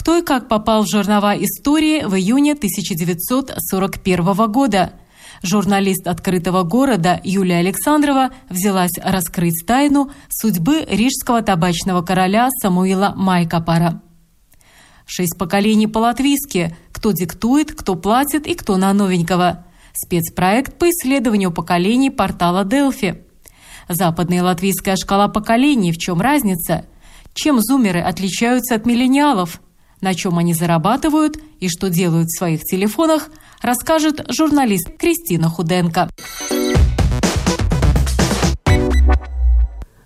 Кто и как попал в жернова истории в июне 1941 года? Журналист «Открытого города» Юлия Александрова взялась раскрыть тайну судьбы рижского табачного короля Самуила Майкапара. Шесть поколений по-латвийски. Кто диктует, кто платит и кто на новенького. Спецпроект по исследованию поколений портала «Делфи». Западная латвийская шкала поколений. В чем разница? Чем зумеры отличаются от миллениалов? На чем они зарабатывают и что делают в своих телефонах, расскажет журналист Кристина Худенко.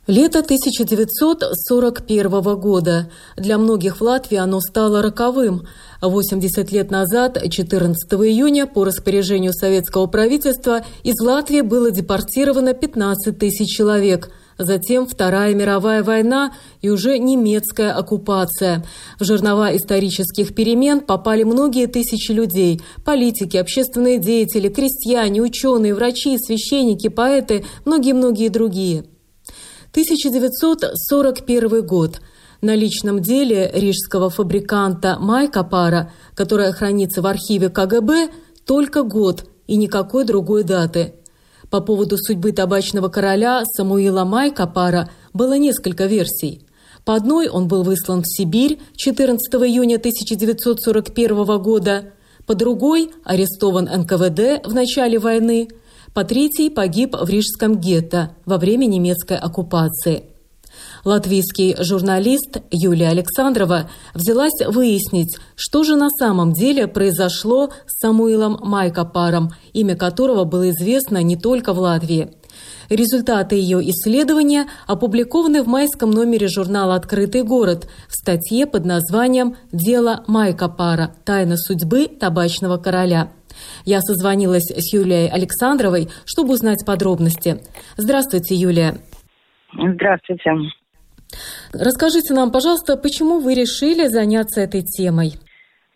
Лето 1941 года. Для многих в Латвии оно стало роковым. 80 лет назад, 14 июня, по распоряжению советского правительства, из Латвии было депортировано 15 тысяч человек – Затем Вторая мировая война и уже немецкая оккупация. В жернова исторических перемен попали многие тысячи людей – политики, общественные деятели, крестьяне, ученые, врачи, священники, поэты, многие-многие другие – 1941 год. На личном деле рижского фабриканта Майка Пара, которая хранится в архиве КГБ, только год и никакой другой даты. По поводу судьбы табачного короля Самуила Майка Пара было несколько версий. По одной он был выслан в Сибирь 14 июня 1941 года, по другой – арестован НКВД в начале войны – по третий погиб в Рижском гетто во время немецкой оккупации. Латвийский журналист Юлия Александрова взялась выяснить, что же на самом деле произошло с Самуилом Майкопаром, имя которого было известно не только в Латвии. Результаты ее исследования опубликованы в майском номере журнала «Открытый город» в статье под названием «Дело Майкопара. Тайна судьбы табачного короля». Я созвонилась с Юлией Александровой, чтобы узнать подробности. Здравствуйте, Юлия. Здравствуйте. Расскажите нам, пожалуйста, почему вы решили заняться этой темой?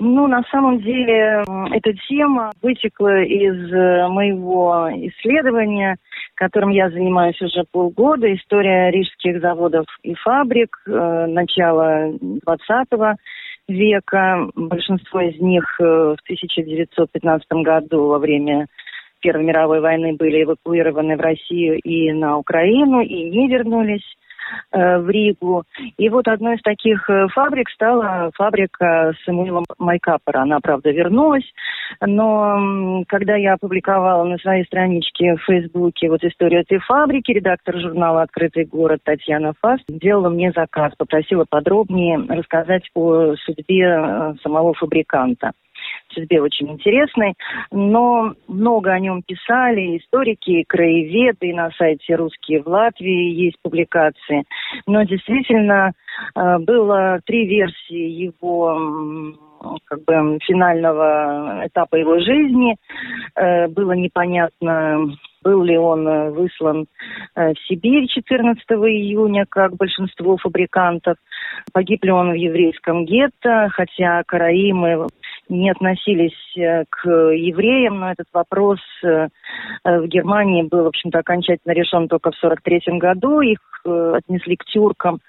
Ну, на самом деле, эта тема вытекла из э, моего исследования, которым я занимаюсь уже полгода. История рижских заводов и фабрик э, начала 20 века. Большинство из них э, в 1915 году во время Первой мировой войны были эвакуированы в Россию и на Украину и не вернулись. Э, в Ригу. И вот одной из таких э, фабрик стала фабрика Самуила Майкапера. Она, правда, вернулась, но когда я опубликовала на своей страничке в Фейсбуке вот историю этой фабрики, редактор журнала «Открытый город» Татьяна Фаст сделала мне заказ, попросила подробнее рассказать о судьбе э, самого фабриканта судьбе очень интересной, но много о нем писали историки, краеведы, и на сайте «Русские в Латвии» есть публикации. Но действительно э, было три версии его как бы финального этапа его жизни. Э, было непонятно, был ли он э, выслан в Сибирь 14 июня, как большинство фабрикантов. Погиб ли он в еврейском гетто, хотя караимы не относились э, к евреям, но этот вопрос э, в Германии был, в общем-то, окончательно решен только в 1943 году. Их э, отнесли к тюркам.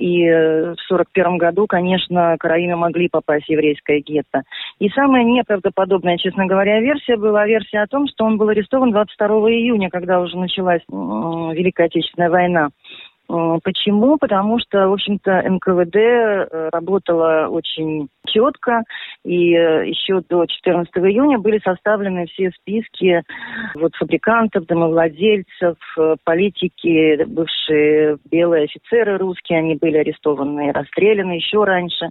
И в 1941 году, конечно, караимы могли попасть в еврейское гетто. И самая неправдоподобная, честно говоря, версия была версия о том, что он был арестован 22 июня, когда уже началась Великая Отечественная война. Э, почему? Потому что, в общем-то, НКВД э, работала очень четко, и э, еще до 14 июня были составлены все списки вот, фабрикантов, домовладельцев, политики, бывшие белые офицеры русские, они были арестованы и расстреляны еще раньше.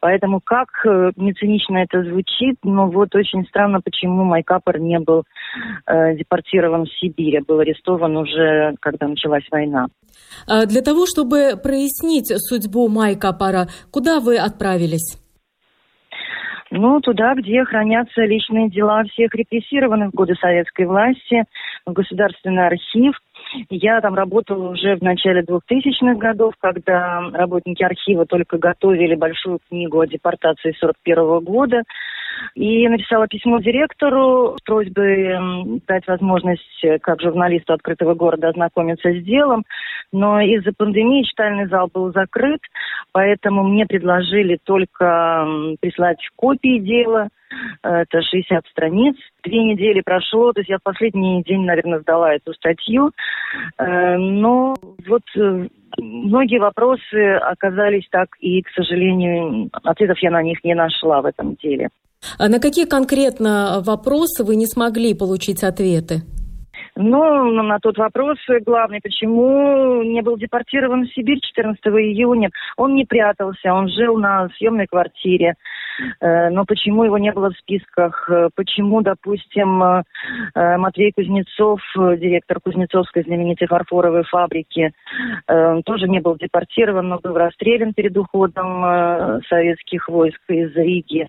Поэтому как не это звучит, но вот очень странно, почему Майкапор не был э, депортирован в Сибирь, а был арестован уже, когда началась война. А для того, чтобы прояснить судьбу Майка Пара, куда вы отправились? Ну, туда, где хранятся личные дела всех репрессированных в годы советской власти, в Государственный архив. Я там работала уже в начале 2000-х годов, когда работники архива только готовили большую книгу о депортации 41 года. И написала письмо директору с просьбой дать возможность э, как журналисту открытого города ознакомиться с делом. Но из-за пандемии читальный зал был закрыт, поэтому мне предложили только прислать копии дела. Это 60 страниц. Две недели прошло, то есть я в последний день, наверное, сдала эту статью. Э, но вот э, многие вопросы оказались так, и, к сожалению, ответов я на них не нашла в этом деле. А на какие конкретно вопросы вы не смогли получить ответы? Ну, на тот вопрос главный, почему не был депортирован в Сибирь 14 июня. Он не прятался, он жил на съемной квартире. Э, но почему его не было в списках? Э, почему, допустим, э, Матвей Кузнецов, директор Кузнецовской знаменитой фарфоровой фабрики, тоже не был депортирован, но был расстрелян перед уходом советских войск из Риги.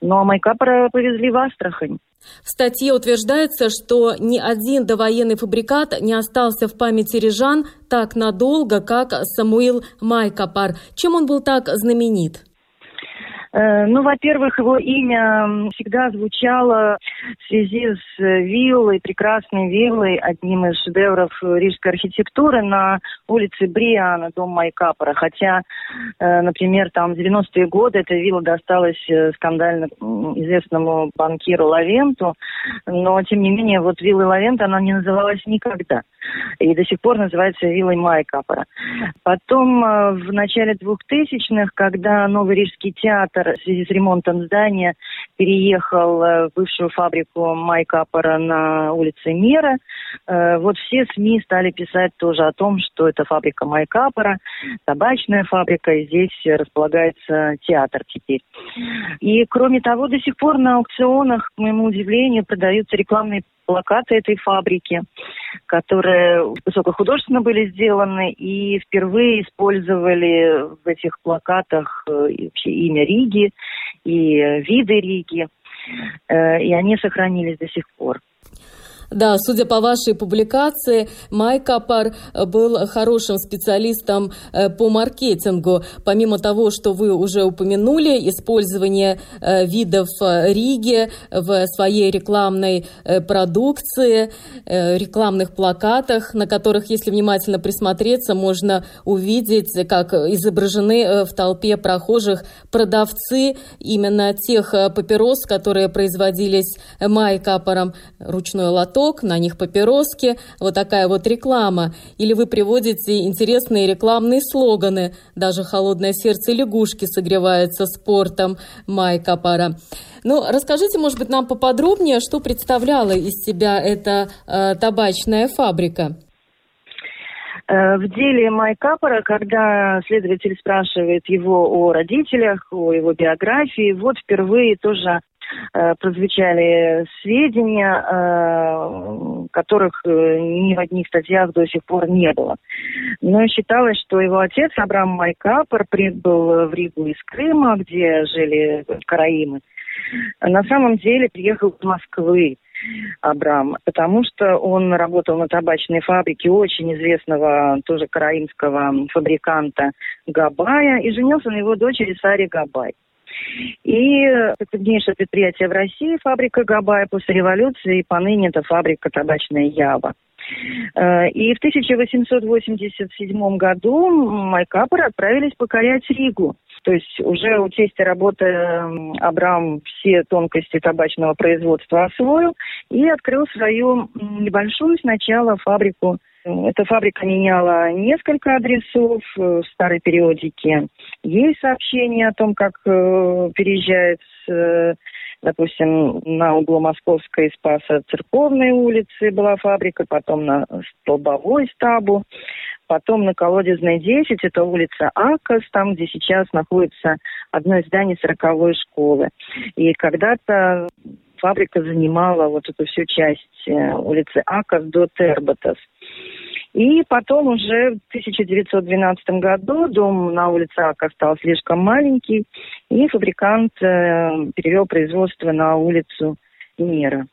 Но Майкапора повезли в Астрахань. В статье утверждается, что ни один довоенный фабрикат не остался в памяти рижан так надолго, как Самуил Майкапар. Чем он был так знаменит? Э, ну, во-первых, его имя всегда звучало в связи с виллой, прекрасной виллой, одним из шедевров рижской архитектуры на улице Бриана, дом Майкапора. Хотя, э, например, там в 90-е годы эта вилла досталась э, скандально известному банкиру Лавенту, но, тем не менее, вот вилла Лавента, она не называлась никогда. И до сих пор называется виллой Майкапора. Потом, в начале 2000-х, когда Новый Рижский театр в связи с ремонтом здания переехал э, в бывшую фабрику Майкапора на улице Мира. Э, вот все СМИ стали писать тоже о том, что это фабрика Майкапора, табачная фабрика, и здесь располагается театр теперь. И кроме того, до сих пор на аукционах, к моему удивлению, продаются рекламные плакаты этой фабрики, которые высокохудожественно были сделаны и впервые использовали в этих плакатах э, вообще имя Риги и виды Риги. Э, и они сохранились до сих пор. Да, судя по вашей публикации, Майкапар был хорошим специалистом э, по маркетингу. Помимо того, что вы уже упомянули, использование э, видов э, Риги в своей рекламной продукции, рекламных плакатах, на которых, если внимательно присмотреться, можно увидеть, как изображены в толпе прохожих продавцы именно тех папирос, которые производились Майкапором, ручной лото лоток, на них папироски, вот такая вот реклама. Или вы приводите интересные рекламные слоганы. Даже «Холодное сердце лягушки» согревается спортом Майка Пара. Ну, расскажите, может быть, нам поподробнее, что представляла из себя эта э, табачная фабрика. Э, в деле Майкапора, когда следователь спрашивает его о родителях, о его биографии, вот впервые тоже прозвучали сведения, э, которых э, ни в одних статьях до сих пор не было. Но считалось, что его отец Абрам Майкапор прибыл в Ригу из Крыма, где жили караимы. На самом деле приехал из Москвы. Абрам, потому что он работал на табачной фабрике очень известного тоже караимского фабриканта Габая и женился на его дочери Саре Габай. И крупнейшее предприятие в России, фабрика Габай, после революции, и поныне это фабрика табачная Ява. Э, и в 1887 году Майкапоры отправились покорять Ригу. То есть уже у тестя работая Абрам все тонкости табачного производства освоил и открыл свою небольшую сначала фабрику эта фабрика меняла несколько адресов э, в старой периодике. Есть сообщения о том, как э, переезжает э, допустим, на углу Московской и Спаса Церковной улицы была фабрика, потом на Столбовой стабу, потом на Колодезной 10, это улица Акас, там, где сейчас находится одно из зданий 40 школы. И когда-то фабрика занимала вот эту всю часть улицы Акас до Терботас. И потом уже в 1912 году дом на улице Ак стал слишком маленький, и фабрикант э, перевел производство на улицу Мира.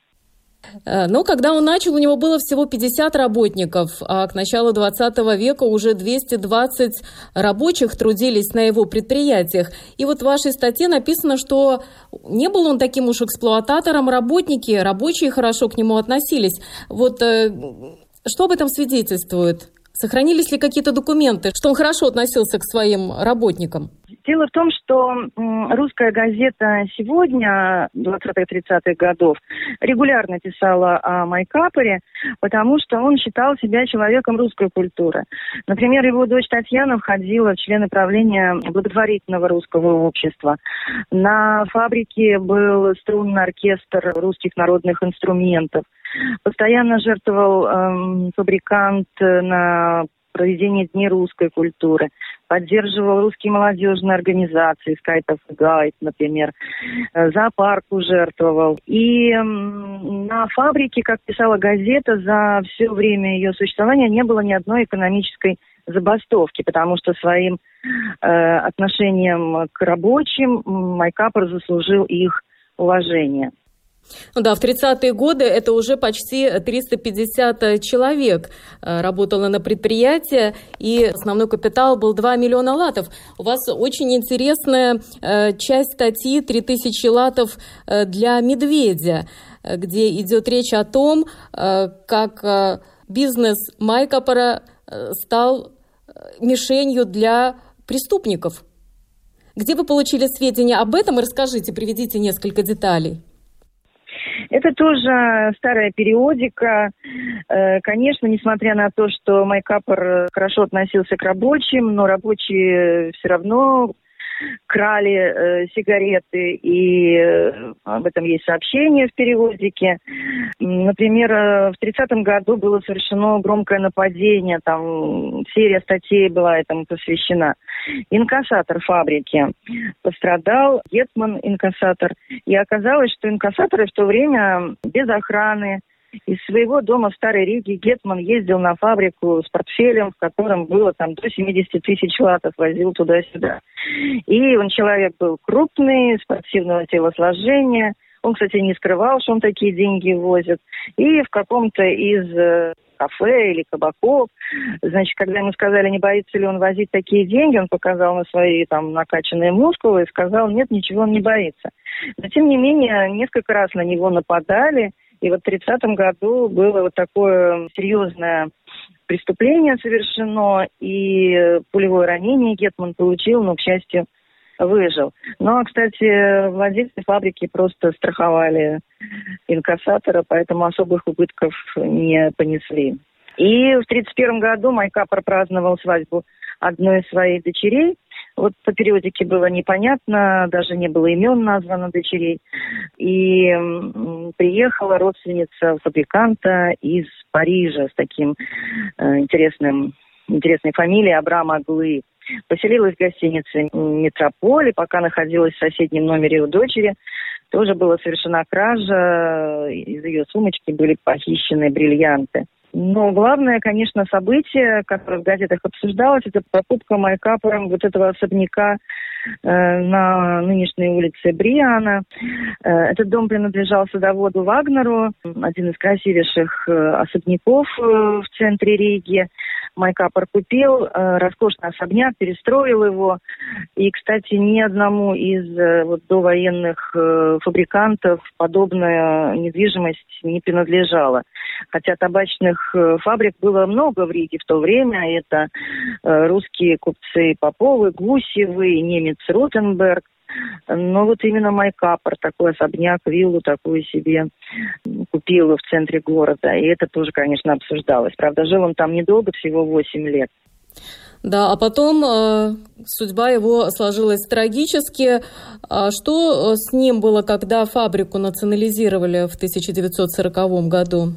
Э, но когда он начал, у него было всего 50 работников, а к началу 20 века уже 220 рабочих трудились на его предприятиях. И вот в вашей статье написано, что не был он таким уж эксплуататором, работники, рабочие хорошо к нему относились. Вот э, что об этом свидетельствует? Сохранились ли какие-то документы, что он хорошо относился к своим работникам? Дело в том, что русская газета «Сегодня» 20-30-х годов регулярно писала о Майкапоре, потому что он считал себя человеком русской культуры. Например, его дочь Татьяна входила в члены правления благотворительного русского общества. На фабрике был струнный оркестр русских народных инструментов. Постоянно жертвовал эм, фабрикант на проведение Дней русской культуры, поддерживал русские молодежные организации, Скайтов и Гайд, например, э, зоопарку жертвовал. И на фабрике, как писала газета, за все время ее существования не было ни одной экономической забастовки, потому что своим э, отношением к рабочим Майкапор заслужил их уважение. Ну да, в 30-е годы это уже почти 350 человек э, работало на предприятии, и основной капитал был 2 миллиона латов. У вас очень интересная э, часть статьи «3000 латов э, для медведя», где идет речь о том, как бизнес Майкопора стал мишенью для преступников. Где вы получили сведения об этом? И расскажите, приведите несколько деталей. Это тоже старая периодика. Э, конечно, несмотря на то, что Майкапор хорошо относился к рабочим, но рабочие все равно крали э, сигареты, и э, об этом есть сообщение в периодике. Например, э, в 30-м году было совершено громкое нападение, там серия статей была этому посвящена. Инкассатор фабрики пострадал, Гетман инкассатор, и оказалось, что инкассаторы в то время без охраны, из своего дома в Старой Риге Гетман ездил на фабрику с портфелем, в котором было там до 70 тысяч латов, возил туда-сюда. И он человек был крупный, спортивного телосложения. Он, кстати, не скрывал, что он такие деньги возит. И в каком-то из э, кафе или кабаков. Значит, когда ему сказали, не боится ли он возить такие деньги, он показал на свои там накачанные мускулы и сказал, нет, ничего он не боится. Но, тем не менее, несколько раз на него нападали, и вот в 30-м году было вот такое серьезное преступление совершено, и пулевое ранение Гетман получил, но, к счастью, выжил. Но, кстати, владельцы фабрики просто страховали инкассатора, поэтому особых убытков не понесли. И в 1931 году Майкапор праздновал свадьбу одной из своих дочерей. Вот по периодике было непонятно, даже не было имен названо дочерей. И приехала родственница фабриканта из Парижа с таким э, интересным, интересной фамилией Абрам Аглы. Поселилась в гостинице «Метрополь», пока находилась в соседнем номере у дочери. Тоже была совершена кража, из ее сумочки были похищены бриллианты. Но главное, конечно, событие, которое в газетах обсуждалось, это покупка Майкапором вот этого особняка э, на нынешней улице Бриана. Э, этот дом принадлежал садоводу Вагнеру, один из красивейших э, особняков в центре Риги. Майкапор купил э, роскошный особняк, перестроил его. И, кстати, ни одному из э, вот, довоенных э, фабрикантов подобная недвижимость не принадлежала. Хотя табачных фабрик было много в Риге в то время. Это русские купцы Поповы, Гусевы, немец Ротенберг. Но вот именно Майкапор, такой особняк, виллу такую себе купил в центре города. И это тоже, конечно, обсуждалось. Правда, жил он там недолго, всего 8 лет. Да, а потом э, судьба его сложилась трагически. А что с ним было, когда фабрику национализировали в 1940 году?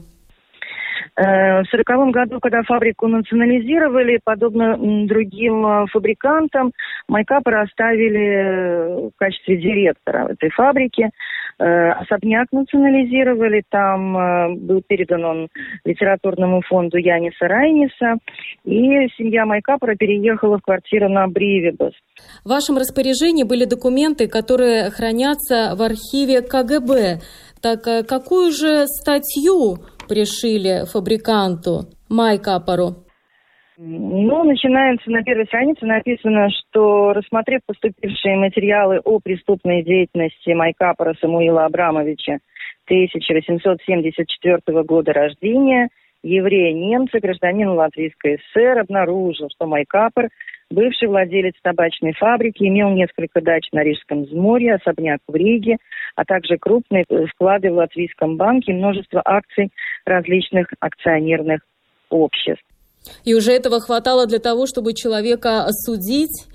Э, в сороковом году, когда фабрику национализировали, подобно другим э, фабрикантам, Майкапора оставили э, в качестве директора этой фабрики. Особняк национализировали, там был передан он литературному фонду Яниса Райниса, и семья Майкапора переехала в квартиру на Бривибас. В вашем распоряжении были документы, которые хранятся в архиве КГБ. Так какую же статью пришили фабриканту Майкапору? Ну, начинается на первой странице написано, что рассмотрев поступившие материалы о преступной деятельности Майкапора Самуила Абрамовича 1874 года рождения, еврея-немца, гражданин Латвийской ССР, обнаружил, что Майкапор, бывший владелец табачной фабрики, имел несколько дач на Рижском взморье, особняк в Риге, а также крупные склады в Латвийском банке множество акций различных акционерных обществ. И уже этого хватало для того, чтобы человека осудить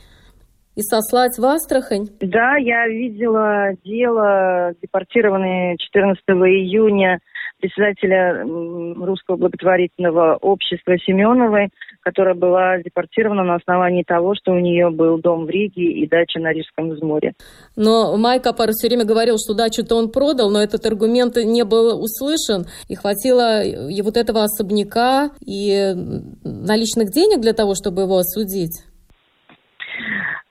и сослать в Астрахань? Да, я видела дело, депортированное 14 июня председателя Русского благотворительного общества Семеновой, которая была депортирована на основании того, что у нее был дом в Риге и дача на Рижском взморье. Но Майк Апар все время говорил, что дачу-то он продал, но этот аргумент не был услышан. И хватило и вот этого особняка и наличных денег для того, чтобы его осудить.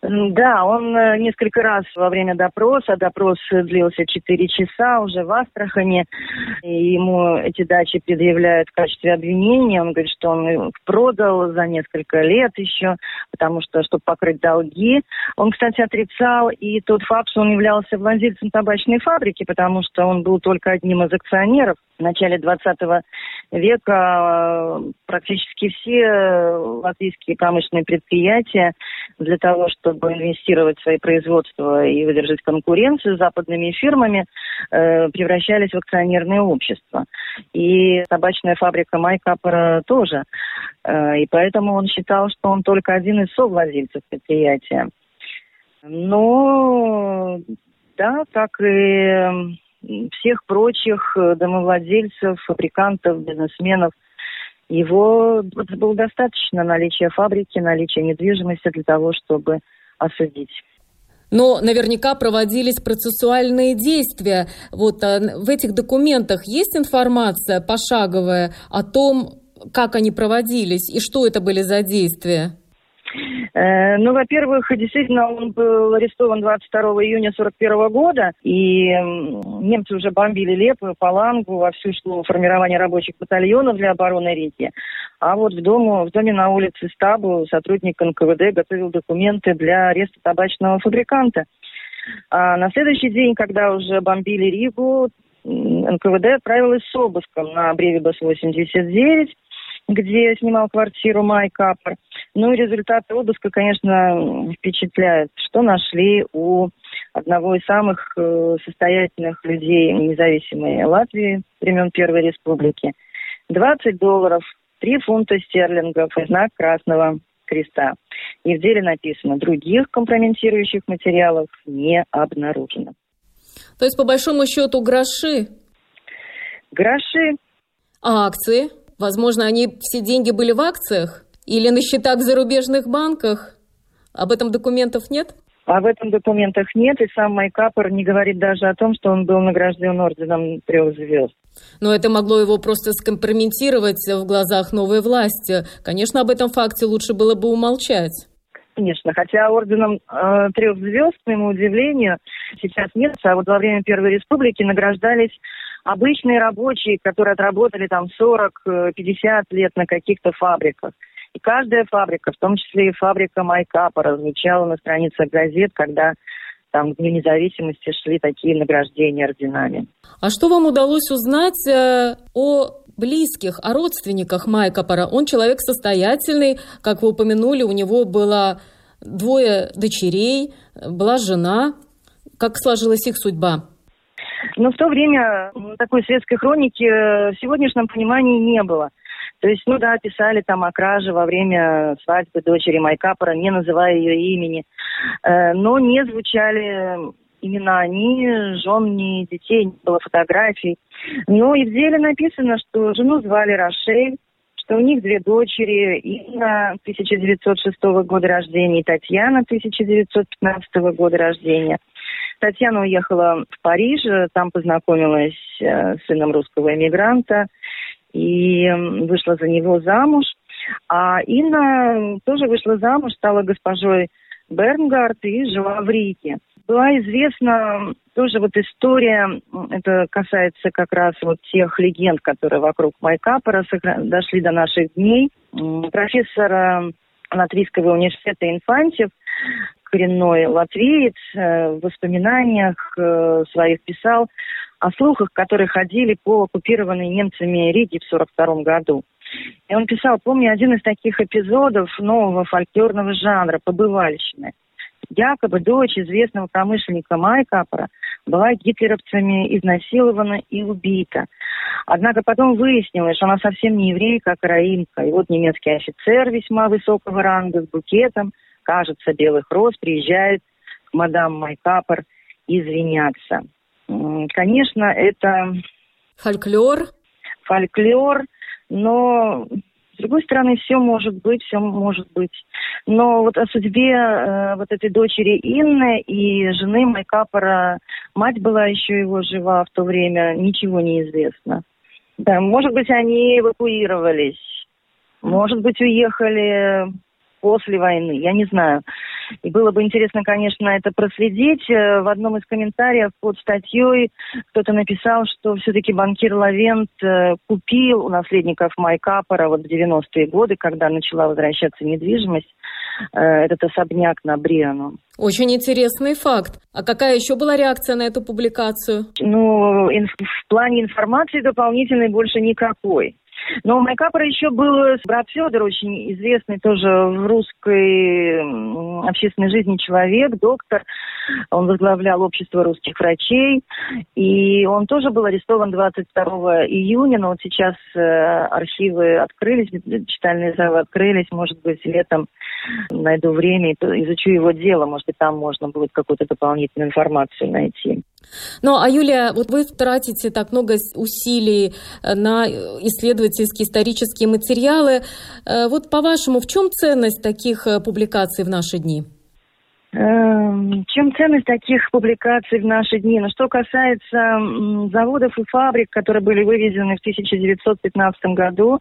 Да, он э, несколько раз во время допроса, допрос длился 4 часа уже в Астрахане, и ему эти дачи предъявляют в качестве обвинения. Он говорит, что он их продал за несколько лет еще, потому что, чтобы покрыть долги. Он, кстати, отрицал и тот факт, что он являлся владельцем табачной фабрики, потому что он был только одним из акционеров. В начале 20 века э, практически все латвийские промышленные предприятия для того, чтобы инвестировать в свои производства и выдержать конкуренцию с западными фирмами, э, превращались в акционерные общества. И табачная фабрика Майкапора тоже. Э, и поэтому он считал, что он только один из совладельцев предприятия. Но да, так и всех прочих э, домовладельцев, фабрикантов, бизнесменов. Его было достаточно наличия фабрики, наличия недвижимости для того, чтобы осудить. Но наверняка проводились процессуальные действия. Вот а, в этих документах есть информация пошаговая о том, как они проводились и что это были за действия? Э, ну, во-первых, действительно, он был арестован 22 июня 1941 года, и немцы уже бомбили Лепу, Палангу, вовсю шло формирование рабочих батальонов для обороны реки. А вот в, дому, в доме на улице Стабу сотрудник НКВД готовил документы для ареста табачного фабриканта. А на следующий день, когда уже бомбили Ригу, НКВД отправилась с обыском на Бревибас-89, где снимал квартиру Май Капор. Ну и результаты обыска, конечно, впечатляют. Что нашли у одного из самых э, состоятельных людей независимой Латвии времен Первой Республики. 20 долларов, 3 фунта стерлингов и знак Красного Креста. И в деле написано, других компрометирующих материалов не обнаружено. То есть, по большому счету, гроши? Гроши. А акции? Возможно, они все деньги были в акциях или на счетах в зарубежных банках? Об этом документов нет? Об этом документах нет, и сам Майкапор не говорит даже о том, что он был награжден орденом трех звезд. Но это могло его просто скомпрометировать в глазах новой власти. Конечно, об этом факте лучше было бы умолчать. Конечно, хотя орденом э, трех звезд, к моему удивлению, сейчас нет, а вот во время Первой Республики награждались обычные рабочие, которые отработали там 40-50 лет на каких-то фабриках. И каждая фабрика, в том числе и фабрика Майкапа, различала на страницах газет, когда там в Дню независимости шли такие награждения орденами. А что вам удалось узнать э, о близких, о родственниках Майкапора? Он человек состоятельный, как вы упомянули, у него было двое дочерей, была жена. Как сложилась их судьба? Но в то время такой светской хроники э, в сегодняшнем понимании не было. То есть, ну да, писали там о краже во время свадьбы дочери Майкапора, не называя ее имени. Э, но не звучали имена ни жен, ни детей, не было фотографий. Ну и в деле написано, что жену звали Рошель, что у них две дочери, Инна 1906 года рождения и Татьяна 1915 года рождения. Татьяна уехала в Париж, там познакомилась с сыном русского эмигранта и вышла за него замуж. А Инна тоже вышла замуж, стала госпожой Бернгард и жила в Риге. Была известна тоже вот история, это касается как раз вот тех легенд, которые вокруг Майкапора дошли до наших дней. Профессор Латвийского университета Инфантьев, коренной латвиец, э, в воспоминаниях э, своих писал о слухах, которые ходили по оккупированной немцами Риге в 1942 году. И он писал, помню один из таких эпизодов нового фольклорного жанра «Побывальщины». Якобы дочь известного промышленника Майкапора была гитлеровцами изнасилована и убита. Однако потом выяснилось, что она совсем не еврейка, а караимка. И вот немецкий офицер весьма высокого ранга с букетом, кажется, белых роз, приезжает к мадам Майкапор извиняться. Конечно, это... Фольклор? Фольклор, но с другой стороны, все может быть, все может быть. Но вот о судьбе э, вот этой дочери Инны и жены Майкапора, мать была еще его жива в то время, ничего не известно. Да, может быть, они эвакуировались, может быть, уехали после войны, я не знаю. И было бы интересно, конечно, это проследить. Э, в одном из комментариев под статьей кто-то написал, что все-таки банкир Лавент э, купил у наследников Майкапора вот в 90-е годы, когда начала возвращаться недвижимость, э, этот особняк на Бриану. Очень интересный факт. А какая еще была реакция на эту публикацию? Ну, в плане информации дополнительной больше никакой. Но у Майкапора еще был брат Федор, очень известный тоже в русской общественной жизни человек, доктор. Он возглавлял общество русских врачей. И он тоже был арестован 22 июня, но вот сейчас э, архивы открылись, читальные залы открылись. Может быть, летом найду время и изучу его дело. Может быть, там можно будет какую-то дополнительную информацию найти. Ну, а Юлия, вот вы тратите так много усилий э, на исследовательские исторические материалы. Э, вот по-вашему, в чем ценность таких э, публикаций в наши дни? Эм, чем ценность таких публикаций в наши дни? Ну, что касается заводов и фабрик, которые были вывезены в 1915 году,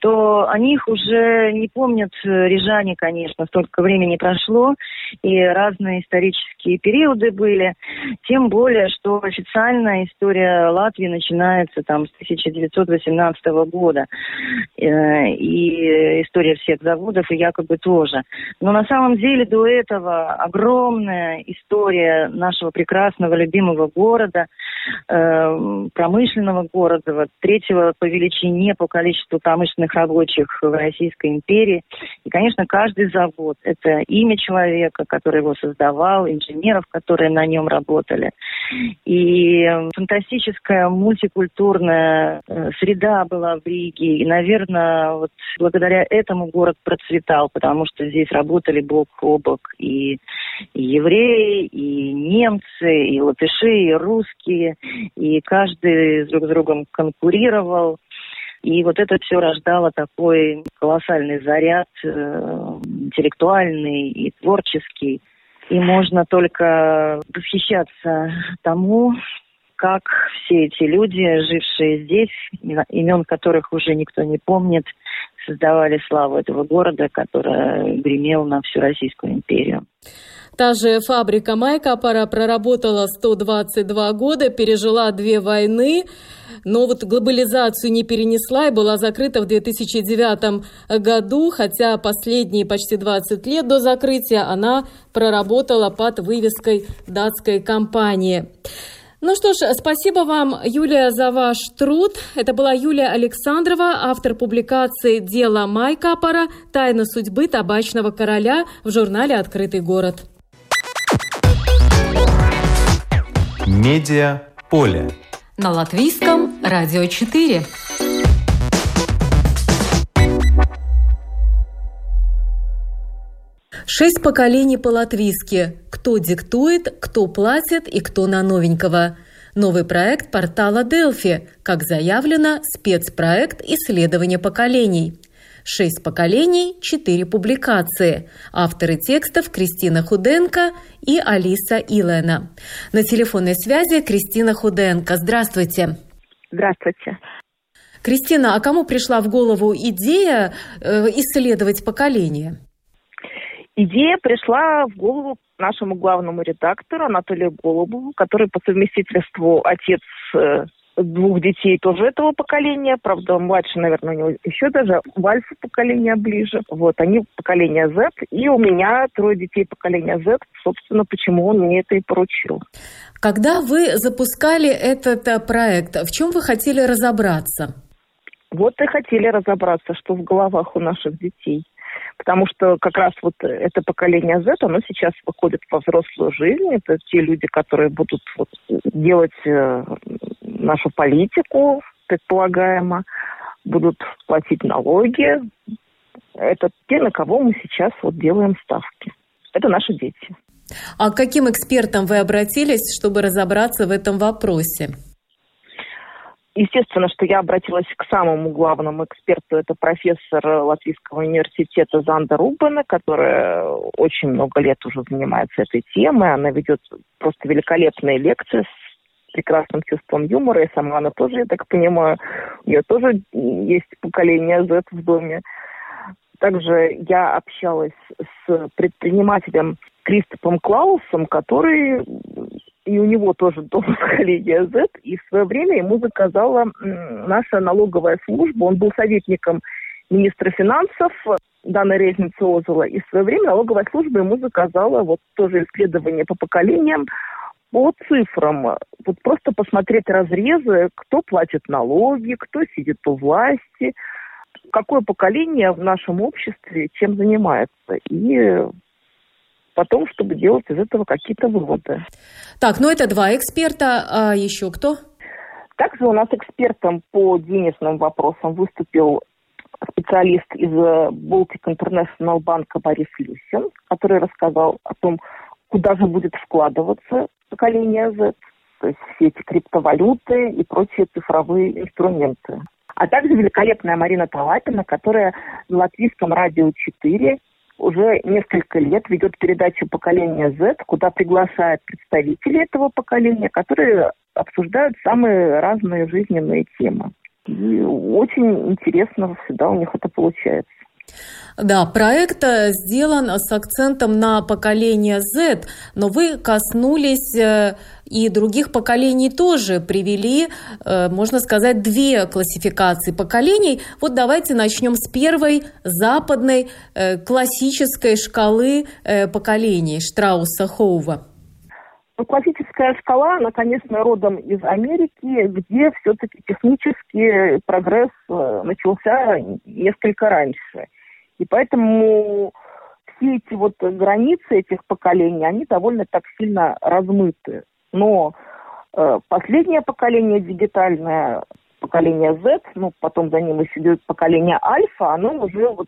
то о них уже не помнят э, рижане, конечно, столько времени прошло, и разные исторические периоды были. Тем более, что официальная история Латвии начинается там с 1918 года. Э, и история всех заводов, и якобы тоже. Но на самом деле до этого огромная история нашего прекрасного, любимого города, э, промышленного города, вот, третьего по величине, по количеству промышленных трудных рабочих в Российской империи. И, конечно, каждый завод – это имя человека, который его создавал, инженеров, которые на нем работали. И фантастическая мультикультурная э, среда была в Риге. И, наверное, вот благодаря этому город процветал, потому что здесь работали бок о бок и, и евреи, и немцы, и латыши, и русские. И каждый друг с другом конкурировал. И вот это все рождало такой колоссальный заряд э, интеллектуальный и творческий. И можно только восхищаться тому, как все эти люди, жившие здесь, имен которых уже никто не помнит, создавали славу этого города, который гремел на всю Российскую империю. Та же фабрика Майкапора проработала 122 года, пережила две войны, но вот глобализацию не перенесла и была закрыта в 2009 году, хотя последние почти 20 лет до закрытия она проработала под вывеской датской компании. Ну что ж, спасибо вам, Юлия, за ваш труд. Это была Юлия Александрова, автор публикации «Дело Майкапора. Тайна судьбы табачного короля» в журнале «Открытый город». Медиа поле. На латвийском радио 4. Шесть поколений по-латвийски. Кто диктует, кто платит и кто на новенького. Новый проект портала Делфи, как заявлено, спецпроект исследования поколений. Шесть поколений, четыре публикации. Авторы текстов Кристина Худенко и Алиса Илена. На телефонной связи Кристина Худенко. Здравствуйте. Здравствуйте. Кристина, а кому пришла в голову идея э, исследовать поколение? Идея пришла в голову нашему главному редактору Анатолию Голубову, который по совместительству отец э, двух детей тоже этого поколения. Правда, младше, наверное, у него еще даже в альфа поколения ближе. Вот, они поколение Z. И у меня трое детей поколения Z. Собственно, почему он мне это и поручил. Когда вы запускали этот э, проект, в чем вы хотели разобраться? Вот и хотели разобраться, что в головах у наших детей. Потому что как раз вот это поколение Z, оно сейчас выходит во взрослую жизнь. Это те люди, которые будут вот делать э, нашу политику, предполагаемо, будут платить налоги. Это те, на кого мы сейчас вот делаем ставки. Это наши дети. А к каким экспертам вы обратились, чтобы разобраться в этом вопросе? Естественно, что я обратилась к самому главному эксперту, это профессор Латвийского университета Занда Рубена, которая очень много лет уже занимается этой темой. Она ведет просто великолепные лекции с прекрасным чувством юмора, и сама она тоже, я так понимаю, у нее тоже есть поколение Z в доме. Также я общалась с предпринимателем Кристопом Клаусом, который и у него тоже дом поколения Z, и в свое время ему заказала наша налоговая служба, он был советником министра финансов Дана Резницы Озела, и в свое время налоговая служба ему заказала вот тоже исследование по поколениям, по цифрам. Вот просто посмотреть разрезы, кто платит налоги, кто сидит у власти, какое поколение в нашем обществе чем занимается. И потом, чтобы делать из этого какие-то выводы. Так, ну это два эксперта, а еще кто? Также у нас экспертом по денежным вопросам выступил специалист из Baltic International банка Борис Люсин, который рассказал о том, куда же будет вкладываться поколение Z, то есть все эти криптовалюты и прочие цифровые инструменты. А также великолепная Марина Талапина, которая на латвийском радио 4 уже несколько лет ведет передачу поколения Z, куда приглашает представителей этого поколения, которые обсуждают самые разные жизненные темы. И очень интересно всегда у них это получается. Да, проект э, сделан с акцентом на поколение Z, но вы коснулись э, и других поколений тоже, привели, э, можно сказать, две классификации поколений. Вот давайте начнем с первой западной классической шкалы поколений Штрауса Хоува. Ну, классическая шкала, она, конечно, родом из Америки, где все-таки технический прогресс начался несколько раньше – и поэтому все эти вот границы этих поколений, они довольно так сильно размыты. Но э, последнее поколение дигитальное, поколение Z, ну, потом за ним еще идет поколение Альфа, оно уже вот,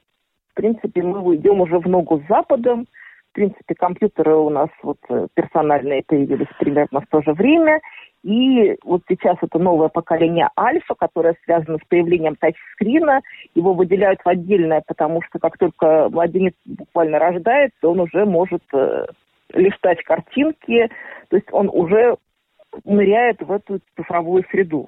в принципе, мы уйдем уже в ногу с Западом. В принципе, компьютеры у нас вот э, персональные появились примерно в то же время. И вот сейчас это новое поколение Альфа, которое связано с появлением тачскрина. Его выделяют в отдельное, потому что как только младенец буквально рождается, он уже может э, листать картинки, то есть он уже ныряет в эту цифровую среду.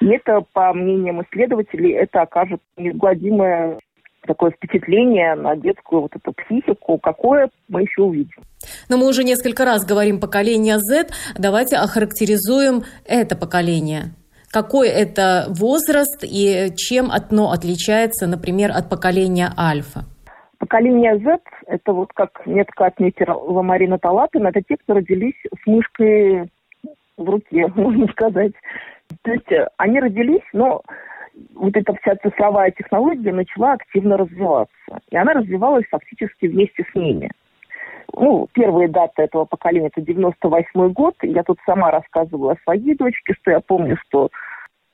И это, по мнениям исследователей, это окажет неизгладимое такое впечатление на детскую вот эту психику, какое мы еще увидим. Но мы уже несколько раз говорим поколение Z. Давайте охарактеризуем это поколение. Какой это возраст и чем оно отличается, например, от поколения Альфа? Поколение Z – это вот как метко отметила Марина Талапина, это те, кто родились с мышкой в руке, можно сказать. То есть они родились, но вот эта вся цифровая технология начала активно развиваться. И она развивалась фактически вместе с ними. Ну, первые даты этого поколения – это 98 год. Я тут сама рассказывала о своей дочке, что я помню, что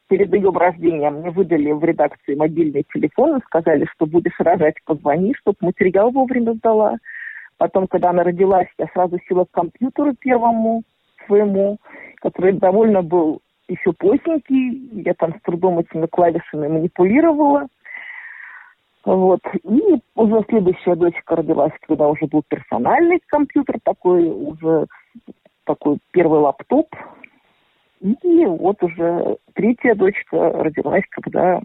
перед ее рождением мне выдали в редакции мобильный телефон и сказали, что будешь рожать, позвони, чтобы материал вовремя сдала. Потом, когда она родилась, я сразу села к компьютеру первому своему, который довольно был еще поздненький, я там с трудом этими клавишами манипулировала. Вот. И уже следующая дочка родилась, когда уже был персональный компьютер, такой уже такой первый лаптоп. И вот уже третья дочка родилась, когда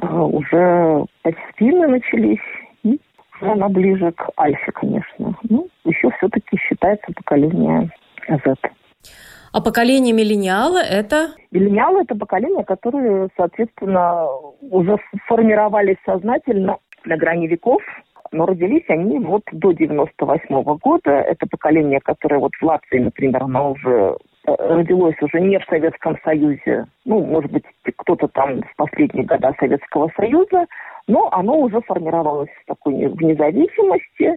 э, уже постельно начались, и она ближе к Альфе, конечно. Ну, еще все-таки считается поколение Z. А поколение миллениала это? Миллениалы это поколение, которые, соответственно, уже формировались сознательно на грани веков, но родились они вот до 98 -го года. Это поколение, которое вот в Латвии, например, оно уже э, родилось уже не в Советском Союзе, ну, может быть, кто-то там в последние годы Советского Союза, но оно уже формировалось в такой в независимости,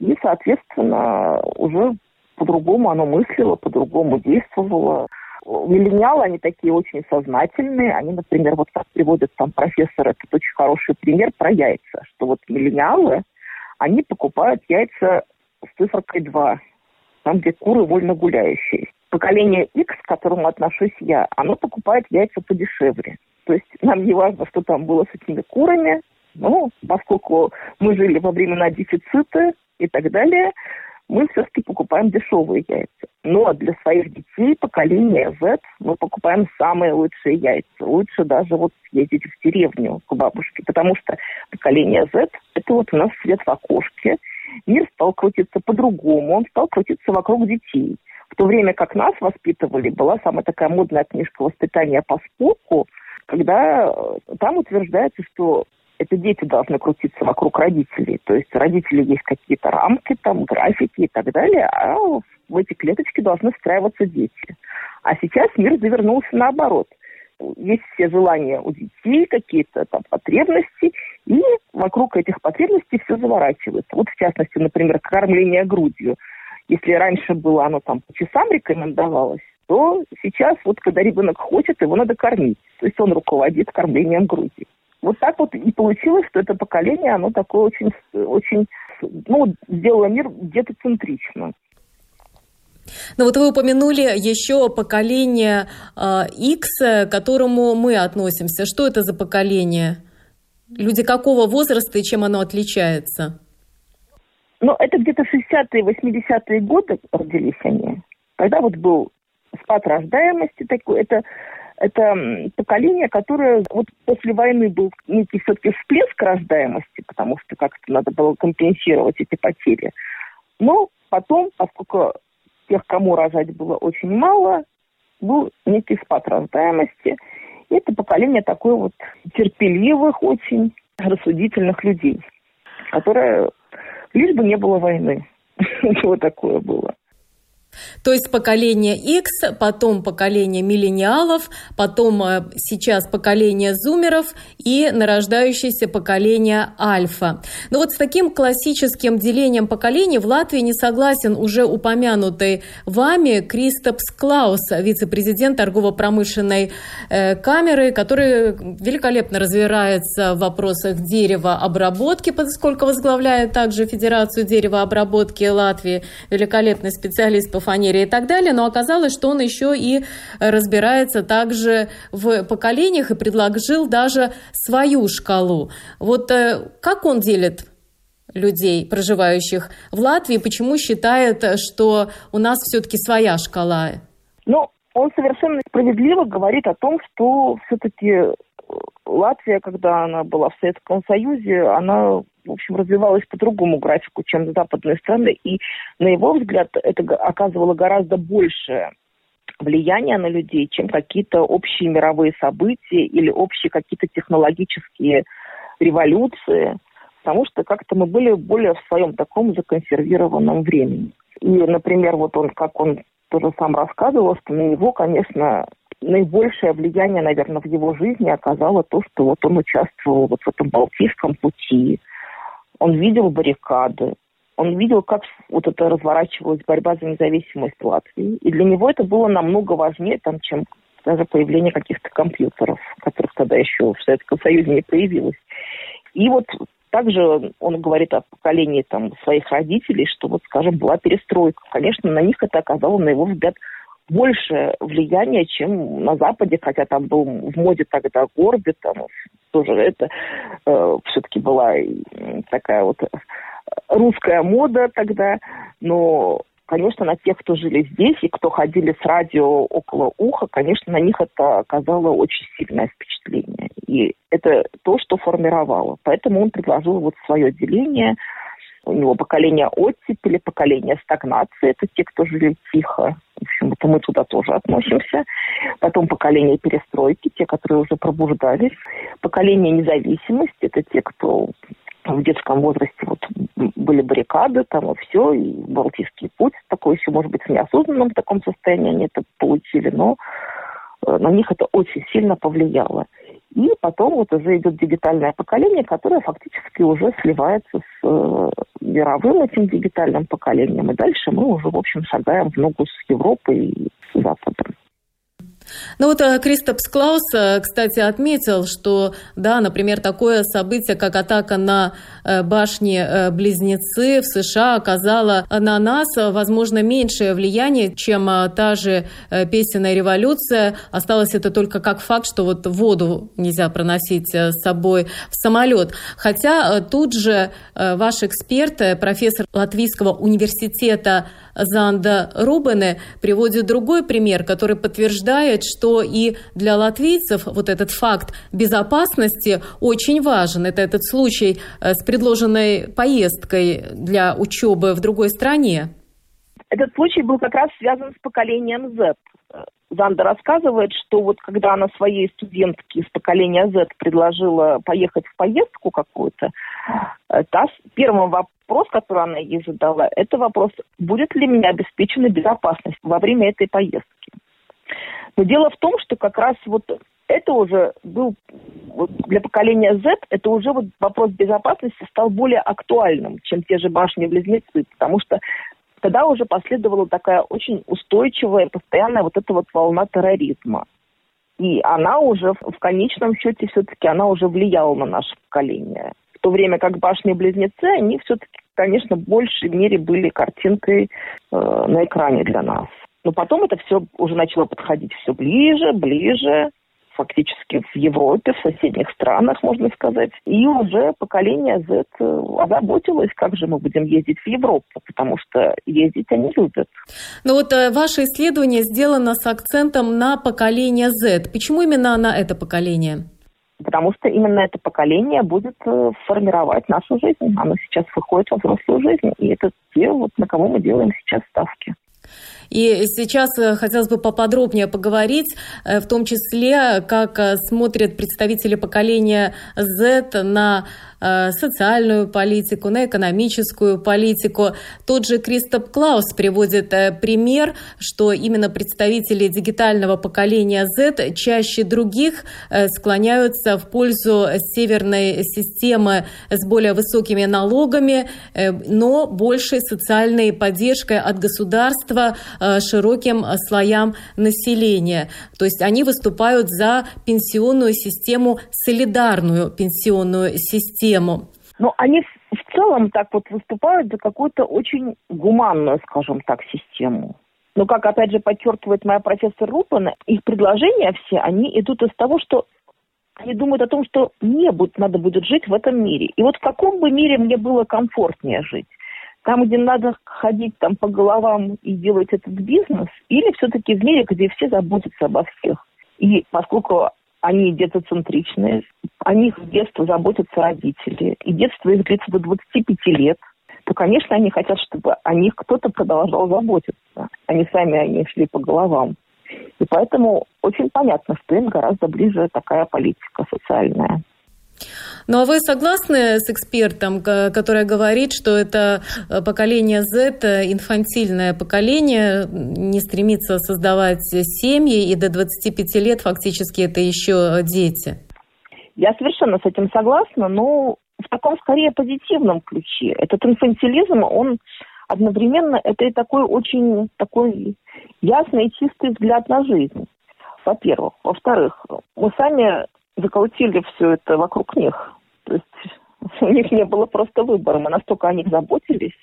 и, соответственно, уже по-другому оно мыслило, по-другому действовало. Миллениалы, они такие очень сознательные. Они, например, вот как приводят там профессор, это очень хороший пример про яйца, что вот миллениалы, они покупают яйца с цифрой 2, там, где куры вольно гуляющие. Поколение X, к которому отношусь я, оно покупает яйца подешевле. То есть нам не важно, что там было с этими курами, ну, поскольку мы жили во времена дефицита и так далее, мы все-таки покупаем дешевые яйца. Но для своих детей поколения Z мы покупаем самые лучшие яйца. Лучше даже вот съездить в деревню к бабушке, потому что поколение Z – это вот у нас свет в окошке. Мир стал крутиться по-другому, он стал крутиться вокруг детей. В то время как нас воспитывали, была самая такая модная книжка воспитания по спорку, когда э, там утверждается, что это дети должны крутиться вокруг родителей. То есть родители есть какие-то рамки, там, графики и так далее, а в эти клеточки должны встраиваться дети. А сейчас мир завернулся наоборот. Есть все желания у детей, какие-то там потребности, и вокруг этих потребностей все заворачивается. Вот в частности, например, кормление грудью. Если раньше было оно там по часам рекомендовалось, то сейчас вот когда ребенок хочет, его надо кормить. То есть он руководит кормлением груди. Вот так вот и получилось, что это поколение, оно такое очень, очень ну, сделало мир где-то центрично. Ну вот вы упомянули еще поколение э, X, к которому мы относимся. Что это за поколение? Люди какого возраста и чем оно отличается? Ну, это где-то 60-е, 80-е годы родились они. Когда вот был спад рождаемости такой, это это поколение, которое вот после войны был некий все-таки всплеск рождаемости, потому что как-то надо было компенсировать эти потери. Но потом, поскольку тех, кому рожать было очень мало, был некий спад рождаемости. И это поколение такое вот терпеливых, очень рассудительных людей, которое лишь бы не было войны. Вот такое было. То есть поколение X, потом поколение миллениалов, потом э, сейчас поколение зумеров и нарождающееся поколение альфа. Но вот с таким классическим делением поколений в Латвии не согласен уже упомянутый вами Кристопс Клаус, вице-президент торгово-промышленной э, камеры, который великолепно разбирается в вопросах деревообработки, поскольку возглавляет также Федерацию деревообработки Латвии, великолепный специалист по фанере и так далее, но оказалось, что он еще и разбирается также в поколениях и предложил даже свою шкалу. Вот э, как он делит людей, проживающих в Латвии, почему считает, что у нас все-таки своя шкала? Ну, он совершенно справедливо говорит о том, что все-таки Латвия, когда она была в Советском Союзе, она в общем, развивалась по другому графику, чем западные страны, и, на его взгляд, это оказывало гораздо большее влияние на людей, чем какие-то общие мировые события или общие какие-то технологические революции, потому что как-то мы были более в своем таком законсервированном времени. И, например, вот он, как он тоже сам рассказывал, что на него, конечно, наибольшее влияние, наверное, в его жизни оказало то, что вот он участвовал вот в этом Балтийском пути, он видел баррикады, он видел, как вот это разворачивалась борьба за независимость Латвии. И для него это было намного важнее, там, чем даже появление каких-то компьютеров, которых тогда еще в Советском Союзе не появилось. И вот также он говорит о поколении там, своих родителей, что вот, скажем, была перестройка. Конечно, на них это оказало, на его взгляд, большее влияние, чем на Западе, хотя там был в моде тогда Горби, там тоже это э, все-таки была такая вот русская мода тогда, но конечно, на тех, кто жили здесь и кто ходили с радио около уха, конечно, на них это оказало очень сильное впечатление. И это то, что формировало. Поэтому он предложил вот свое отделение. У него поколение оттепели, поколение стагнации. Это те, кто жили тихо. В общем, это мы туда тоже относимся. Потом поколение перестройки, те, которые уже пробуждались. Поколение независимости, это те, кто в детском возрасте вот были баррикады, там и все, и Балтийский путь, такой еще, может быть, в неосознанном таком состоянии они это получили, но э, на них это очень сильно повлияло. И потом вот уже идет дигитальное поколение, которое фактически уже сливается с э, мировым этим дигитальным поколением. И дальше мы уже, в общем, шагаем в ногу с Европой и Западом. Ну вот э, Кристопс Клаус, э, кстати, отметил, что, да, например, такое событие, как атака на э, башни-близнецы в США оказало на нас, возможно, меньшее влияние, чем та же песенная революция. Осталось это только как факт, что вот воду нельзя проносить с собой в самолет. Хотя тут же ваш эксперт, профессор Латвийского университета Занда Рубене приводит другой пример, который подтверждает, что и для латвийцев вот этот факт безопасности очень важен. Это этот случай э, с предложенной поездкой для учебы в другой стране. Этот случай был как раз связан с поколением Z. Занда рассказывает, что вот когда она своей студентке из поколения Z предложила поехать в поездку какую-то, э, та, первый вопрос, который она ей задала, это вопрос, будет ли мне обеспечена безопасность во время этой поездки. Но дело в том, что как раз вот это уже был вот для поколения Z, это уже вот вопрос безопасности стал более актуальным, чем те же башни-близнецы, потому что тогда уже последовала такая очень устойчивая, постоянная вот эта вот волна терроризма. И она уже в конечном счете все-таки она уже влияла на наше поколение. В то время как башни-близнецы, они все-таки, конечно, в большей мере были картинкой э, на экране для нас. Но потом это все уже начало подходить все ближе, ближе фактически в Европе, в соседних странах, можно сказать. И уже поколение Z э, озаботилось, как же мы будем ездить в Европу, потому что ездить они любят. Но ну вот э, ваше исследование сделано с акцентом на поколение Z. Почему именно на это поколение? Потому что именно это поколение будет э, формировать нашу жизнь. Оно сейчас выходит во взрослую жизнь. И это те, вот, на кого мы делаем сейчас ставки. И сейчас э, хотелось бы поподробнее поговорить, э, в том числе, как э, смотрят представители поколения Z на социальную политику, на экономическую политику. Тот же Кристоп Клаус приводит пример, что именно представители дигитального поколения Z чаще других склоняются в пользу северной системы с более высокими налогами, но большей социальной поддержкой от государства широким слоям населения. То есть они выступают за пенсионную систему, солидарную пенсионную систему тему? Ну, они в целом так вот выступают за какую-то очень гуманную, скажем так, систему. Но, как опять же подчеркивает моя профессор Рупана, их предложения все, они идут из того, что они думают о том, что мне будет, надо будет жить в этом мире. И вот в каком бы мире мне было комфортнее жить? Там, где надо ходить там по головам и делать этот бизнес, или все-таки в мире, где все заботятся обо всех? И поскольку они детоцентричные, о них с детства заботятся родители, и детство их длится до 25 лет, то, конечно, они хотят, чтобы о них кто-то продолжал заботиться. Они сами о них шли по головам. И поэтому очень понятно, что им гораздо ближе такая политика социальная. Ну а вы согласны с экспертом, который говорит, что это э, поколение Z, э, инфантильное поколение, не стремится создавать семьи, и до 25 лет фактически это еще дети? Я совершенно с этим согласна, но в таком скорее позитивном ключе. Этот инфантилизм, он одновременно, это и такой очень такой ясный и чистый взгляд на жизнь, во-первых. Во-вторых, мы сами закрутили все это вокруг них. То есть у них не было просто выбора. Мы настолько о них заботились,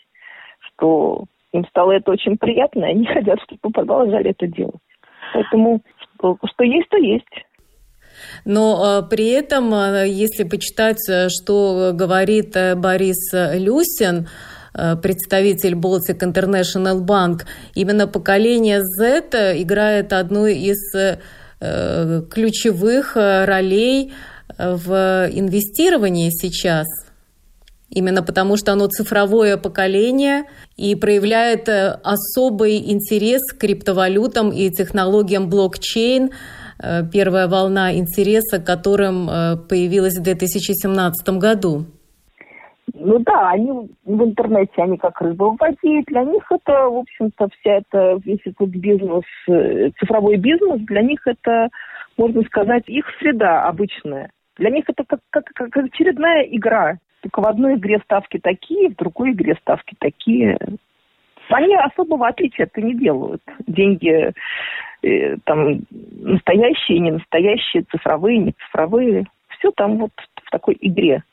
что Им стало это очень приятно, и они хотят, чтобы продолжали это делать. Поэтому что, что есть, то есть. Но э, при этом, э, если почитать, э, что говорит Борис Люсин, представитель Baltic International Bank, именно поколение Z играет одну из ключевых ролей в инвестировании сейчас. Именно потому, что оно цифровое поколение и проявляет особый интерес к криптовалютам и технологиям блокчейн, Э, первая волна интереса, которым э, появилась в 2017 году? Ну да, они в интернете, они как рыба в. Для них это, в общем-то, вся эта, весь этот бизнес, э, цифровой бизнес, для них это, можно сказать, их среда обычная. Для них это как, как, как очередная игра. Только в одной игре ставки такие, в другой игре ставки такие. Они особого отличия-то не делают. Деньги э, там настоящие, не настоящие, цифровые, не цифровые. Все там вот в такой игре.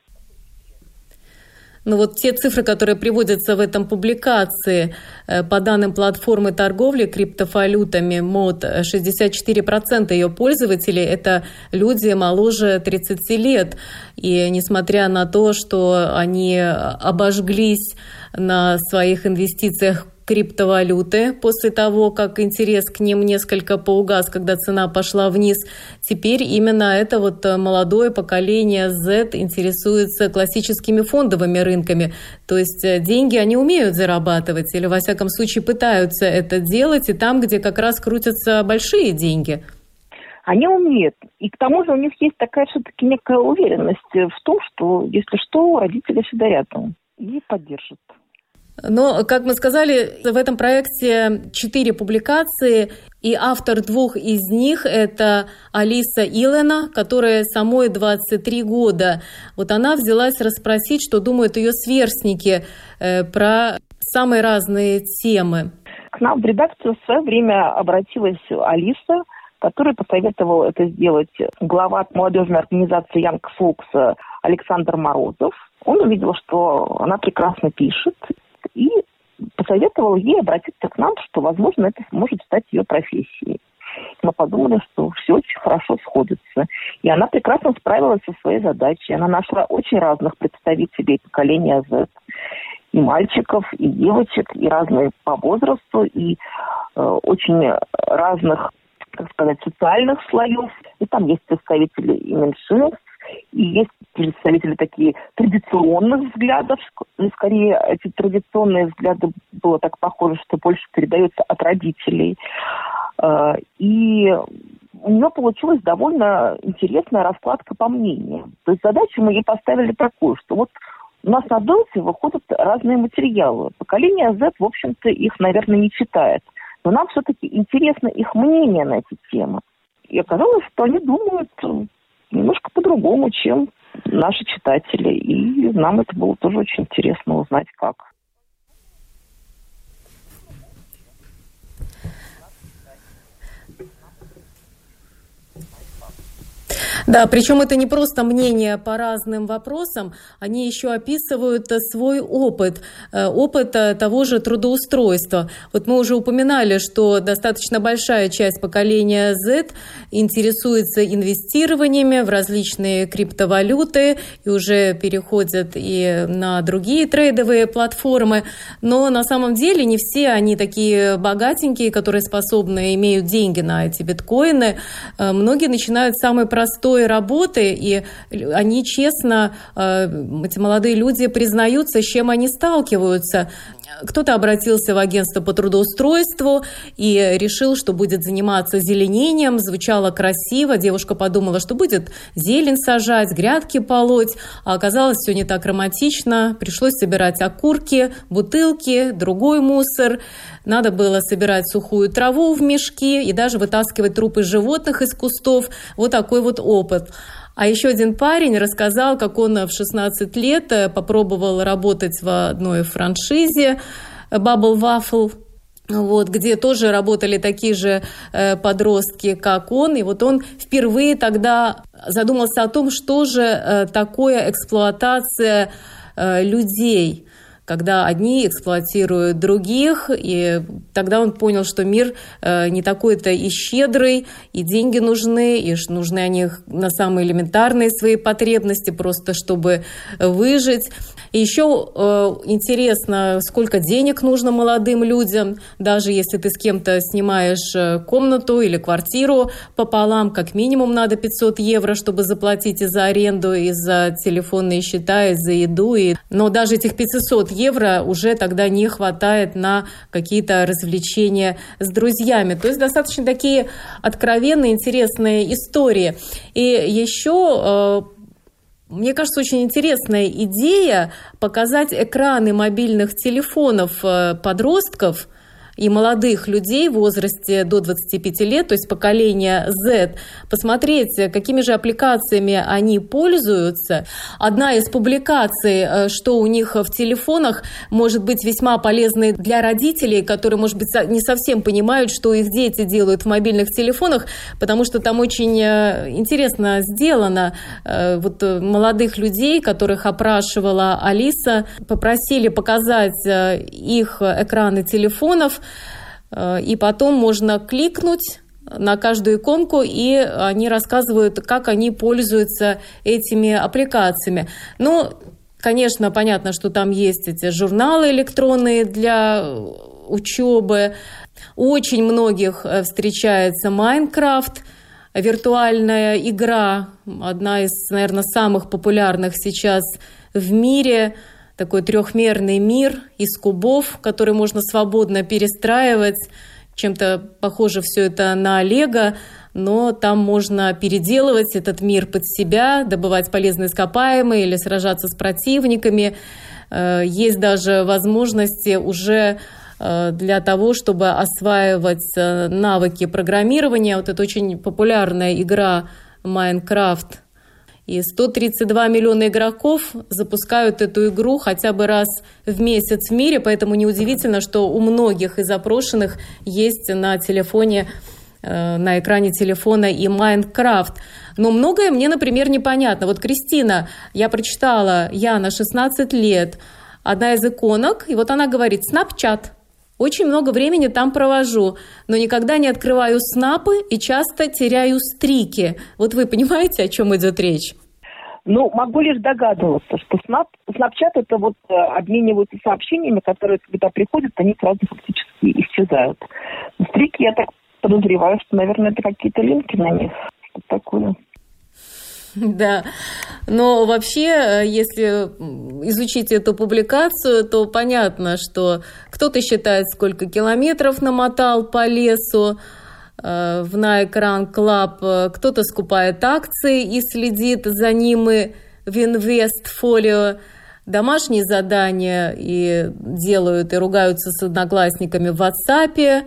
Ну вот те цифры, которые приводятся в этом публикации, э, по данным платформы торговли криптовалютами МОД, 64% ее пользователей – это люди моложе 30 лет. И несмотря на то, что они обожглись на своих инвестициях криптовалюты после того, как интерес к ним несколько поугас, когда цена пошла вниз. Теперь именно это вот э, молодое поколение Z интересуется классическими фондовыми рынками. То есть э, деньги они умеют зарабатывать или, во всяком случае, пытаются это делать, и там, где как раз крутятся большие деньги. Они умеют. И к тому же у них есть такая все-таки некая уверенность в том, что, если что, родители всегда рядом и поддержат. Но, как мы сказали, в этом проекте четыре публикации, и автор двух из них – это Алиса Илена, которая самой 23 года. Вот она взялась расспросить, что думают ее сверстники э, про самые разные темы. К нам в редакцию в свое время обратилась Алиса, которая посоветовала это сделать глава молодежной организации Young Folks Александр Морозов. Он увидел, что она прекрасно пишет, и посоветовал ей обратиться к нам, что, возможно, это может стать ее профессией. Мы подумали, что все очень хорошо сходится. И она прекрасно справилась со своей задачей. Она нашла очень разных представителей поколения Z. И мальчиков, и девочек, и разные по возрасту, и э, очень разных, так сказать, социальных слоев. И там есть представители и меньшинств, и есть представители такие традиционных взглядов, но скорее эти традиционные взгляды было так похоже, что больше передаются от родителей. А, и у нее получилась довольно интересная раскладка по мнениям. То есть задачу мы ей поставили такую, что вот у нас на Делте выходят разные материалы. Поколение Z, в общем-то, их, наверное, не читает. Но нам все-таки интересно их мнение на эти темы. И оказалось, что они думают немножко по-другому, чем наши читатели. И нам это было тоже очень интересно узнать, как. Да, причем это не просто мнение по разным вопросам, они еще описывают э, свой опыт, э, опыт э, того же трудоустройства. Вот мы уже упоминали, что достаточно большая часть поколения Z интересуется инвестированиями в различные криптовалюты и уже переходят и на другие трейдовые платформы. Но на самом деле не все они такие богатенькие, которые способны, имеют деньги на эти биткоины. Многие начинают самый простой той работы, и они честно, э, эти молодые люди признаются, с чем они сталкиваются. Кто-то обратился в агентство по трудоустройству и решил, что будет заниматься зеленением. Звучало красиво. Девушка подумала, что будет зелень сажать, грядки полоть. А оказалось, все не так романтично. Пришлось собирать окурки, бутылки, другой мусор. Надо было собирать сухую траву в мешки и даже вытаскивать трупы животных из кустов. Вот такой вот опыт. А еще один парень рассказал, как он в 16 лет э, попробовал работать в одной франшизе Bubble Waffle, вот, где тоже работали такие же э, подростки, как он. И вот он впервые тогда задумался о том, что же э, такое эксплуатация э, людей. Когда одни эксплуатируют других, и тогда он понял, что мир э, не такой-то и щедрый, и деньги нужны, и нужны они на самые элементарные свои потребности, просто чтобы выжить. И еще э, интересно, сколько денег нужно молодым людям, даже если ты с кем-то снимаешь э, комнату или квартиру пополам, как минимум надо 500 евро, чтобы заплатить и за аренду, и за телефонные счета, и за еду. И... Но даже этих 500 евро уже тогда не хватает на какие-то развлечения с друзьями. То есть достаточно такие откровенные, интересные истории. И еще э, мне кажется, очень интересная идея показать экраны мобильных телефонов э, подростков – и молодых людей в возрасте до 25 лет, то есть поколение Z, посмотреть, какими же аппликациями они пользуются. Одна из публикаций, э, что у них в телефонах, может быть весьма полезной для родителей, которые, может быть, не совсем понимают, что их дети делают в мобильных телефонах, потому что там очень э, интересно сделано. Э, вот молодых людей, которых опрашивала Алиса, попросили показать их экраны телефонов, и потом можно кликнуть на каждую иконку, и они рассказывают, как они пользуются этими аппликациями. Ну, конечно, понятно, что там есть эти журналы электронные для учебы. Очень многих э, встречается Майнкрафт, виртуальная игра, одна из, наверное, самых популярных сейчас в мире – такой трехмерный мир из кубов, который можно свободно перестраивать. Чем-то похоже все это на Лего, но там можно переделывать этот мир под себя, добывать полезные ископаемые или сражаться с противниками. Э, есть даже возможности уже э, для того, чтобы осваивать э, навыки программирования. Вот это очень популярная игра Майнкрафт и 132 миллиона игроков запускают эту игру хотя бы раз в месяц в мире, поэтому неудивительно, что у многих из запрошенных есть на телефоне, э, на экране телефона и Майнкрафт. Но многое мне, например, непонятно. Вот Кристина, я прочитала, я на 16 лет, одна из иконок, и вот она говорит «Снапчат». Очень много времени там провожу, но никогда не открываю снапы и часто теряю стрики. Вот вы понимаете, о чем идет речь? Ну, могу лишь догадываться, что снап, Snapchat это вот э, обмениваются сообщениями, которые, когда приходят, они сразу фактически исчезают. Стрики, я так подозреваю, что, наверное, это какие-то линки на них, что-то такое. Да, но вообще, э, если изучить эту публикацию, то понятно, что кто-то считает, сколько километров намотал по лесу, э, в на экран Club, э, кто-то скупает акции и следит за ним и в инвестфолио, домашние задания и делают и ругаются с одноклассниками в WhatsApp,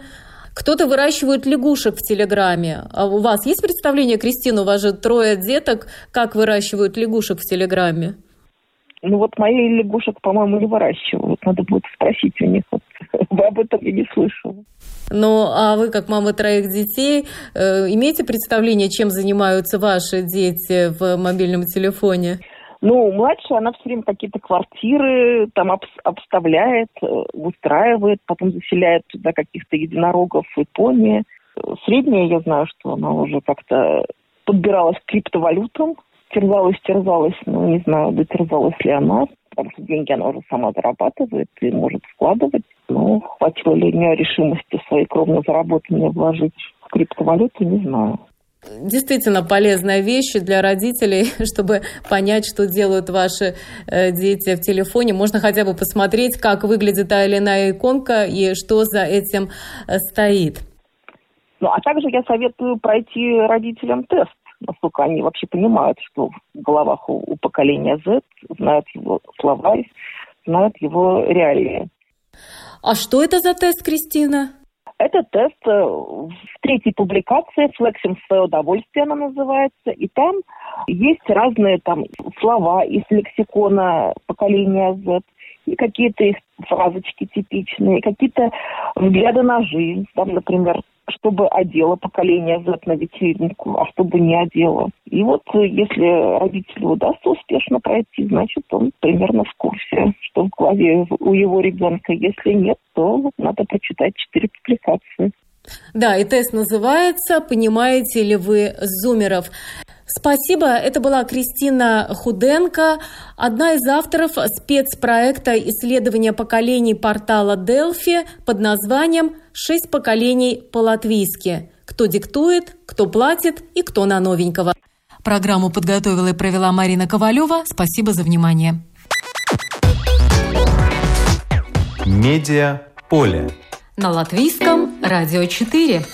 кто-то выращивает лягушек в Телеграме. А у вас есть представление, Кристина, у вас же трое деток, как выращивают лягушек в Телеграме? Ну вот мои лягушек, по-моему, не выращивают. Надо будет спросить у них. Вот. Об этом я не слышала. Ну, а вы, как мама троих детей, э, имеете представление, чем занимаются ваши дети в мобильном телефоне? Ну, младшая, она все время какие-то квартиры там об, обставляет, э, устраивает, потом заселяет туда каких-то единорогов и пони. Средняя, я знаю, что она уже как-то подбиралась к криптовалютам, терзалась, терзалась, но не знаю, дотерзалась ли она, потому что деньги она уже сама зарабатывает и может вкладывать. Но хватило ли у нее решимости свои кровно заработанные вложить в криптовалюту, не знаю действительно полезная вещь для родителей, чтобы понять, что делают ваши э, дети в телефоне. Можно хотя бы посмотреть, как выглядит та или иная иконка и что за этим э, стоит. Ну, а также я советую пройти родителям тест, насколько они вообще понимают, что в головах у, у поколения Z, знают его слова, знают его реалии. А что это за тест, Кристина? Это тест э, в третьей публикации «Флексим в свое удовольствие» она называется. И там есть разные там слова из лексикона поколения Z, и какие-то их фразочки типичные, какие-то взгляды на жизнь. Там, например, чтобы одело поколение взять на вечеринку, а чтобы не одело. И вот э, если родителю удастся успешно пройти, значит, он примерно в курсе, что в голове у его ребенка. Если нет, то надо прочитать четыре публикации. Да, и тест называется «Понимаете ли вы зумеров?». Спасибо. Это была Кристина Худенко, одна из авторов спецпроекта исследования поколений портала Delphi под названием «Шесть поколений по-латвийски». Кто диктует, кто платит и кто на новенького. Программу подготовила и провела Марина Ковалева. Спасибо за внимание. Медиа поле. На латвийском радио 4.